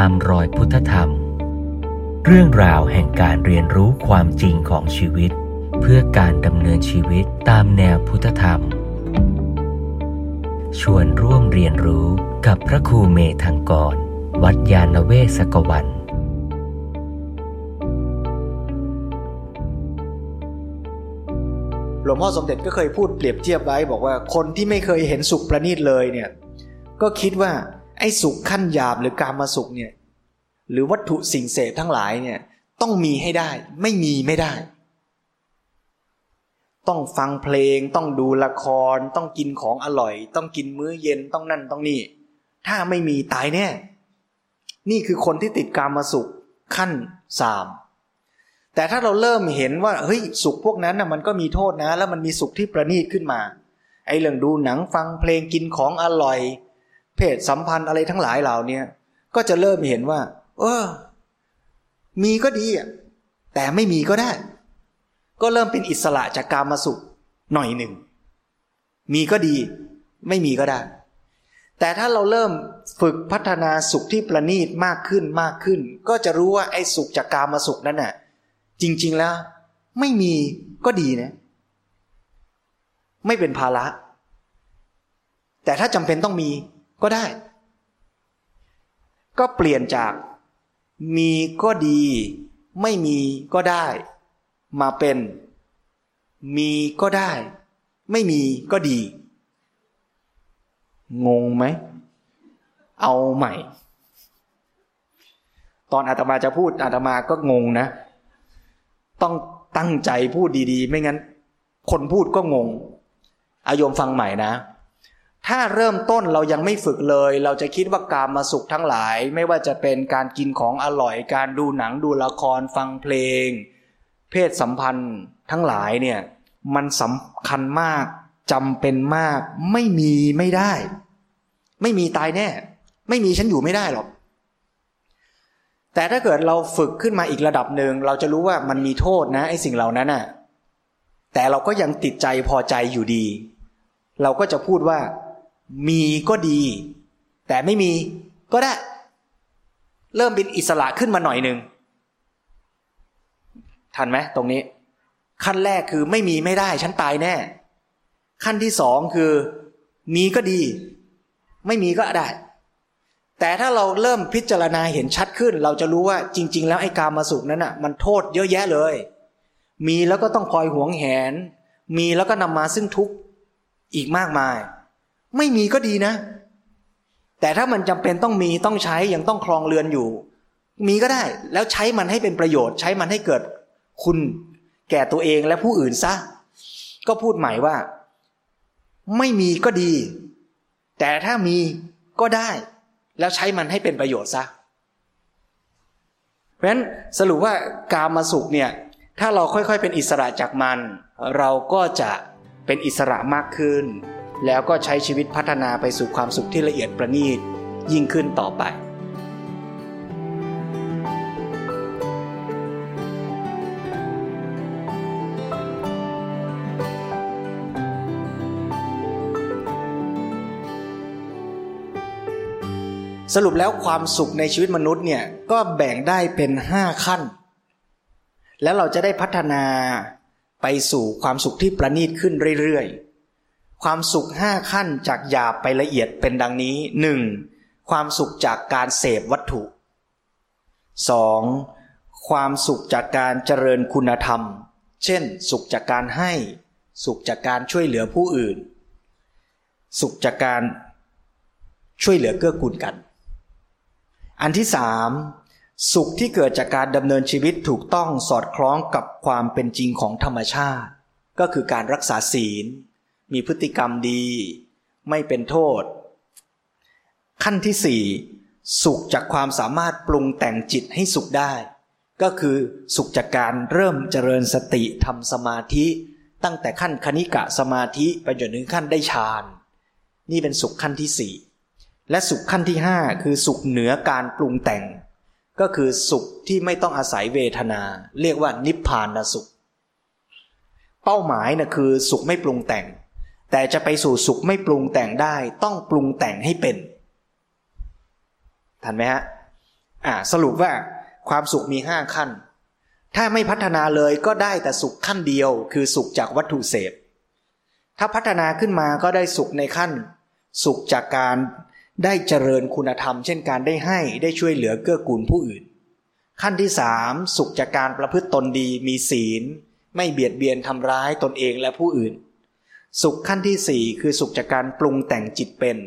ตามรอยพุทธธรรม เรื่องราวแห่งการเรียนรู้ความจริงของชีวิต เพื่อการดำเนินชีวิตตามแนวพุทธธรรม ชวนร่วมเรียนรู้กับพระครูเมธังกร วัดยาณเวศกวันหลวงพ่อสมเด็จก็เคยพูดเปรียบเทียบไว้บอกว่าคนที่ไม่เคยเห็นสุขประณีตเลยเนี่ยก็คิดว่า อ้สุขขั้นหยาบหรือการมาสุขเนี่ยหรือวัตถุสิ่งเสพทั้งหลายเนี่ยต้องมีให้ได้ ไม่มีไม่ได้ ต้องฟังเพลง ต้องดูละคร ต้องกินของอร่อย ต้องกินมื้อเย็นต้องนั่นต้องนี่ ถ้าไม่มีตายแน่นี่คือคนที่ติดการมาสุขขั้นสามแต่ถ้าเราเริ่มเห็นว่าเฮ้ยสุขพวกนั้นนะมันก็มีโทษนะ แล้วมันมีสุขที่ประณีตขึ้นมา ไอ้เรื่องดูหนังฟังเพลงกินของอร่อย เพศสัมพันธ์อะไรทั้งหลายเหล่านี้ก็จะเริ่มเห็นว่า เออ มีก็ดีอะแต่ไม่มีก็ได้ ก็เริ่มเป็นอิสระจากการมาสุขหน่อยหนึ่ง มีก็ดี ไม่มีก็ได้ แต่ถ้าเราเริ่มฝึกพัฒนาสุขที่ประณีตมากขึ้นมากขึ้น ก็จะรู้ว่าไอ้สุขจากการมาสุขนั้นน่ะ จริง ๆแล้ว ไม่มีก็ดีนะ ไม่เป็นภาระ แต่ถ้าจำเป็นต้องมี ก็ได้ ก็เปลี่ยนจากมีก็ดี ไม่มีก็ได้ มาเป็น มีก็ได้ ไม่มีก็ดี งงไหม เอาใหม่ ตอนอาตมาจะพูดอาตมาก็งงนะ ต้องตั้งใจพูดดี ๆ ไม่งั้น คนพูดก็งงอายมฟังใหม่นะ ถ้าเริ่มต้นเรายังไม่ฝึกเลย เราจะคิดว่าการมาสุขทั้งหลาย ไม่ว่าจะเป็นการกินของอร่อยการดูหนังดูละครฟังเพลง เพศสัมพันธ์ทั้งหลายเนี่ยมันสำคัญมากจำเป็นมาก ไม่มีไม่ได้ ไม่มีตายแน่ ไม่มีฉันอยู่ไม่ได้หรอกแต่ถ้าเกิดเราฝึกขึ้นมาอีกระดับหนึ่งเราจะรู้ว่ามันมีโทษนะไอ้สิ่งเหล่านั้นน่ะแต่เราก็ยังติดใจพอใจอยู่ดี เราก็จะพูดว่า มีก็ดี แต่ไม่มีก็ได้ เริ่มเป็นอิสระขึ้นมาหน่อยหนึ่งทันไหมตรงนี้ ขั้นแรกคือไม่มีไม่ได้ ฉันตายแน่ ขั้นที่สองคือ มีก็ดี ไม่มีก็ได้ แต่ถ้าเราเริ่มพิจารณาเห็นชัดขึ้น เราจะรู้ว่าจริง ๆ แล้วไอ้กามาสุขนั้นอะ มันโทษเยอะแยะเลย มีแล้วก็ต้องคอยหวงแหน มีแล้วก็นำมาซึ่งทุกข์อีกมากมาย ไม่มีก็ดีนะ แต่ถ้ามันจำเป็นต้องมีต้องใช้ยังต้องคลองเรือนอยู่ มีก็ได้แล้วใช้มันให้เป็นประโยชน์ ใช้มันให้เกิดคุณแก่ตัวเองและผู้อื่นซะ ก็พูดใหม่ว่า ไม่มีก็ดี แต่ถ้ามีก็ได้ แล้วใช้มันให้เป็นประโยชน์ซะ เพราะฉะนั้นสรุปว่ากามาสุขเนี่ย ถ้าเราค่อยๆ เป็นอิสระจากมัน เราก็จะเป็นอิสระมากขึ้น แล้วก็ใช้ชีวิตพัฒนาไปสู่ความสุขที่ละเอียดประณีตยิ่งขึ้นต่อไป สรุปแล้วความสุขในชีวิตมนุษย์เนี่ยก็แบ่งได้เป็นห้าขั้น แล้วเราจะได้พัฒนาไปสู่ความสุขที่ประณีตขึ้นเรื่อยๆ ความสุขห้าขั้นจากหยาบไปละเอียดเป็นดังนี้หนึ่งความสุขจากการเสพวัตถุสองความสุขจากการเจริญคุณธรรม เช่น สุขจากการให้ สุขจากการช่วยเหลือผู้อื่น สุขจากการช่วยเหลือเกื้อกูลกัน อันที่สามสุขที่เกิดจากการดำเนินชีวิตถูกต้องสอดคล้องกับความเป็นจริงของธรรมชาติ ก็คือการรักษาศีล มีพฤติกรรมดี ไม่เป็นโทษ ขั้นที่สี่สุขจากความสามารถปรุงแต่งจิตให้สุขได้ ก็คือสุขจากการเริ่มเจริญสติทำสมาธิ ตั้งแต่ขั้นคณิกะสมาธิไปจนถึงขั้นได้ฌานนี่เป็นสุขขั้นที่สี่และสุขขั้นที่ห้าคือสุขเหนือการปรุงแต่ง ก็คือสุขที่ไม่ต้องอาศัยเวทนา เรียกว่านิพพานสุข เป้าหมายนะ่ะคือสุขไม่ปรุงแต่ง แต่จะไปสู่สุขไม่ปรุงแต่งได้ ต้องปรุงแต่งให้เป็น ทันไหมฮะอ่าสรุปว่าความสุขมีห้าขั้น ถ้าไม่พัฒนาเลยก็ได้แต่สุขขั้นเดียว คือสุขจากวัตถุเสพ ถ้าพัฒนาขึ้นมาก็ได้สุขในขั้น สุขจากการได้เจริญคุณธรรม เช่นการได้ให้ได้ช่วยเหลือเกื้อกูลผู้อื่น ขั้นที่สามสุขจากการประพฤติตนดีมีศีล ไม่เบียดเบียนทำร้ายตนเองและผู้อื่น สุขขั้นที่สี่คือสุขจากการปรุงแต่งจิตเป็น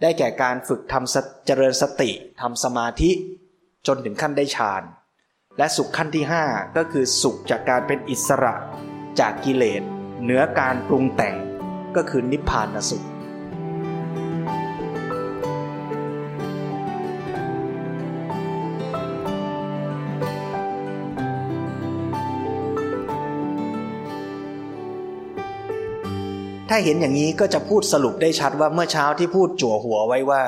ได้แก่การฝึกทำเจริญสติทำสมาธิ จนถึงขั้นได้ฌาน และสุขขั้นที่ห้าก็คือสุขจากการเป็นอิสระจากกิเลสเหนือการปรุงแต่งก็คือนิพพานสุข ถ้าเห็นอย่างนี้ก็จะพูดสรุปได้ชัดว่าเมื่อเช้าที่พูดจั่วหัวไว้ว่า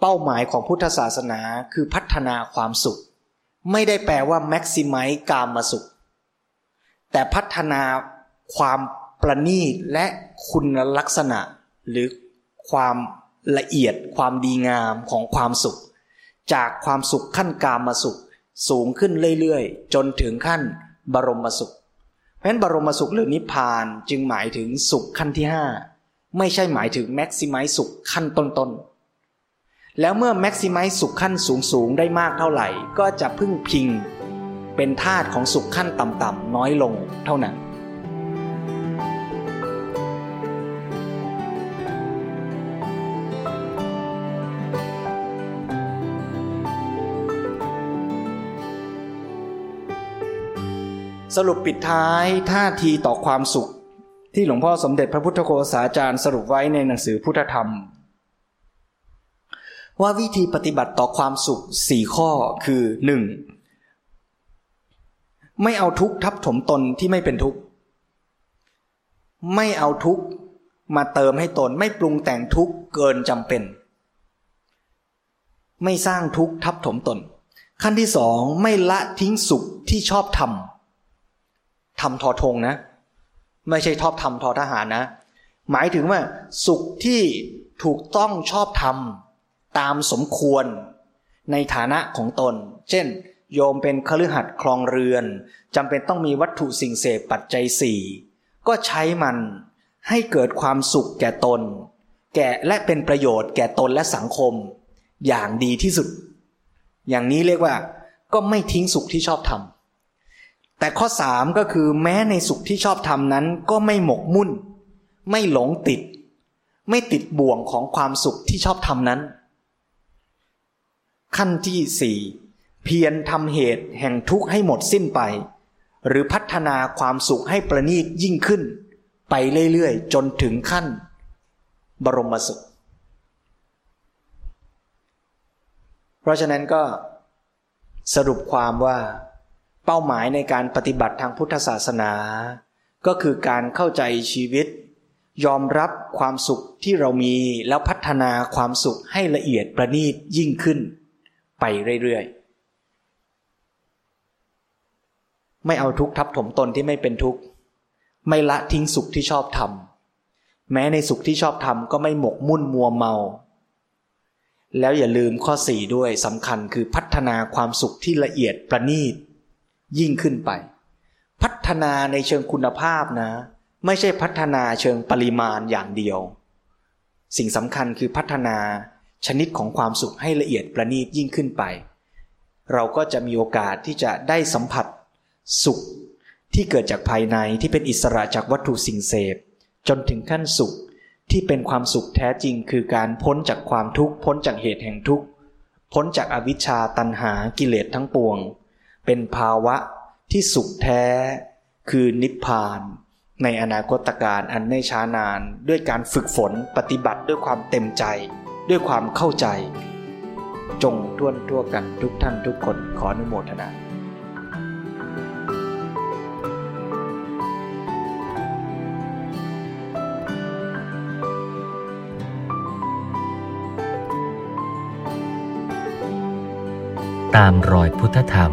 เป้าหมายของพุทธศาสนาคือพัฒนาความสุข ไม่ได้แปลว่าแม็กซิมัยกามมาสุข แต่พัฒนาความประณีตและคุณลักษณะ หรือความละเอียดความดีงามของความสุข จากความสุขขั้นกามมาสุข สูงขึ้นเรื่อยๆ จนถึงขั้นบรมสุข เพราะฉะนั้นบรมสุขหรือนิพพานจึงหมายถึงสุขขั้นที่ห้าไม่ใช่หมายถึงแม็กซิมัยสุขขั้นต้นๆ แล้วเมื่อแม็กซิมัยสุขขั้นสูงๆ ได้มากเท่าไหร่ ก็จะพึ่งพิง เป็นธาตุของสุขขั้นต่ำๆน้อยลงเท่านั้น สรุปปิดท้ายท่าทีต่อความสุข ที่หลวงพ่อสมเด็จพระพุทธโฆษาจารย์สรุปไว้ในหนังสือพุทธธรรม ว่าวิธีปฏิบัติต่อความสุขสี่ข้อคือหนึ่งไม่เอาทุกข์ทับถมตนที่ไม่เป็นทุกข์ไม่เอาทุกข์มาเติมให้ตนไม่ปรุงแต่งทุกข์เกินจำเป็น ไม่สร้างทุกข์ทับถมตน ขั้นที่สองไม่ละทิ้งสุขที่ชอบทำ ทำทอทงนะ ไม่ใช่ชอบทำทอทหารนะ หมายถึงว่า สุขที่ถูกต้องชอบทำตามสมควรในฐานะของตน เช่น โยมเป็นคฤหัสถ์คลองเรือนจำเป็นต้องมีวัตถุสิ่งเสพปัจจัยสี่ก็ใช้มันให้เกิดความสุขแก่ตน แก่และเป็นประโยชน์แก่ตนและสังคม อย่างดีที่สุด อย่างนี้เรียกว่า ก็ไม่ทิ้งสุขที่ชอบทำ แต่ข้อสามก็คือแม้ในสุขที่ชอบทำนั้นก็ไม่หมกมุ่น ไม่หลงติด ไม่ติดบ่วงของความสุขที่ชอบทำนั้น ขั้นที่สี่เพียรทำเหตุแห่งทุกข์ให้หมดสิ้นไป หรือพัฒนาความสุขให้ประณีตยิ่งขึ้น ไปเรื่อยๆ จนถึงขั้น บรมสุข เพราะฉะนั้นก็สรุปความว่า เป้าหมายในการปฏิบัติทางพุทธศาสนา ก็คือการเข้าใจชีวิต ยอมรับความสุขที่เรามีแล้วพัฒนาความสุขให้ละเอียดประณีตยิ่งขึ้น ไปเรื่อยๆ ไม่เอาทุกข์ทับถมตนที่ไม่เป็นทุกข์ ไม่ละทิ้งสุขที่ชอบทำแม้ในสุขที่ชอบทำก็ไม่หมกมุ่นมัวเมา แล้วอย่าลืมข้อสี่ด้วยสำคัญคือพัฒนาความสุขที่ละเอียดประณีต ยิ่งขึ้นไป พัฒนาในเชิงคุณภาพนะ ไม่ใช่พัฒนาเชิงปริมาณอย่างเดียว สิ่งสำคัญคือพัฒนาชนิดของความสุขให้ละเอียดประณีตยิ่งขึ้นไป เราก็จะมีโอกาสที่จะได้สัมผัสสุขที่เกิดจากภายในที่เป็นอิสระจากวัตถุสิ่งเสพ จนถึงขั้นสุขที่เป็นความสุขแท้จริงคือการพ้นจากความทุกข์ พ้นจากเหตุแห่งทุกข์ พ้นจากอวิชชาตันหากิเลสทั้งปวง เป็นภาวะที่สุขแท้ คือนิพพาน ในอนาคตการอันไม่ช้านาน ด้วยการฝึกฝนปฏิบัติด้วยความเต็มใจ ด้วยความเข้าใจ จงท่วนทั่วกันทุกท่านทุกคนขออนุโมทนาตามรอยพุทธธรรม